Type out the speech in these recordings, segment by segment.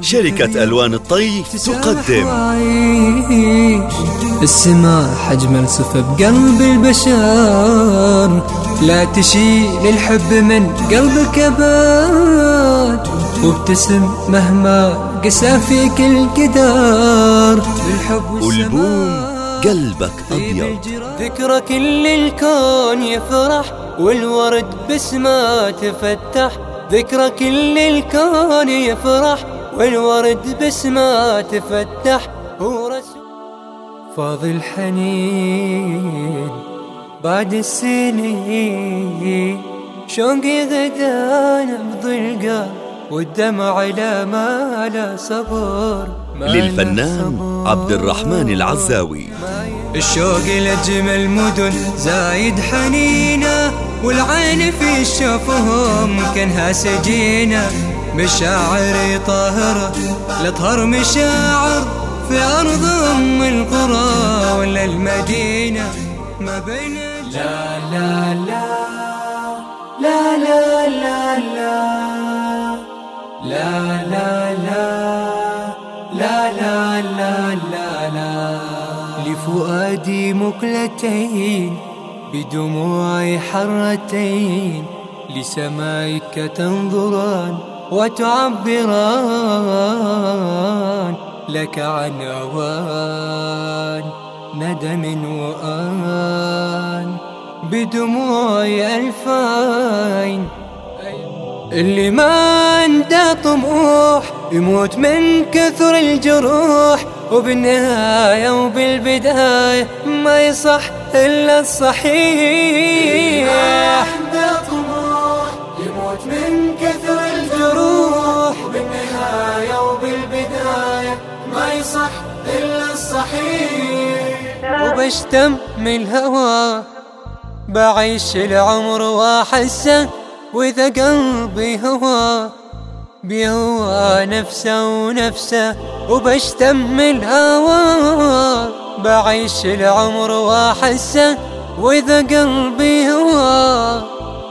شركة ألوان الطيف تقدم. السماح أجمل صفة بقلب البشر لا تشيل الحب من قلبك أبد وابتسم مهما قسى فيك القدر بالحب ألبوم قلبك أبيض. ذكرى كل الكون يفرح والورد بسمة تفتح. ذكرى كل الكون يفرح والورد بسمة تفتح هو رسول. فاضل حنين بعد السنين. شوقي غدا نبض القلب والدمع لا ما لا صبر. للفنان عبد الرحمن العزاوي. الشوق لجمل مدن زايد حنينة والعين في الشفهم كأنها سجينة. مشاعري طاهرة لطهر مشاعر في أرض أم القرى ولا المدينة ما بين لا لا لا لا لا لا لا لا لا لا لا لا لا لا لا لفؤادي مقلتين بدموعي حرتين لسمائك تنظران وتعبران لك عن أوان ندم وآن بدموع ألفين. اللي ما عنده طموح يموت من كثر الجروح وبالنهاية وبالبداية ما يصح إلا الصحيح. وبشتم من الهوى بعيش العمر وأحسه وإذا قلبي هوى. بهوى نفسه ونفسه وبشتم الهوى بعيش العمر واحسه وإذا قلبي هوى.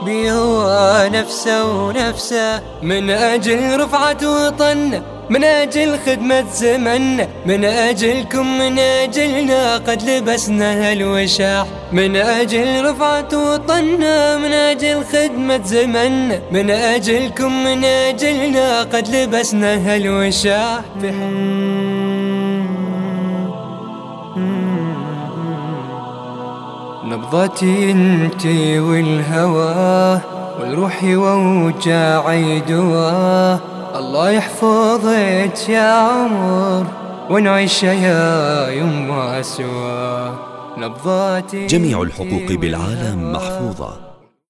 بهوى نفسه ونفسه من أجل رفعة وطنه. من أجل خدمة زمننا من أجلكم من أجلنا قد لبسنا هالوشاح. من أجل رفعة وطننا من أجل خدمة زمننا من أجلكم من أجلنا قد لبسنا هالوشاح. نبضتي انتي والهوى والروح ووجاعي دواه. الله يحفظك يا عمر ونعيش يا يما سوا نبضاتي جميع الحقوق بالعالم محفوظة.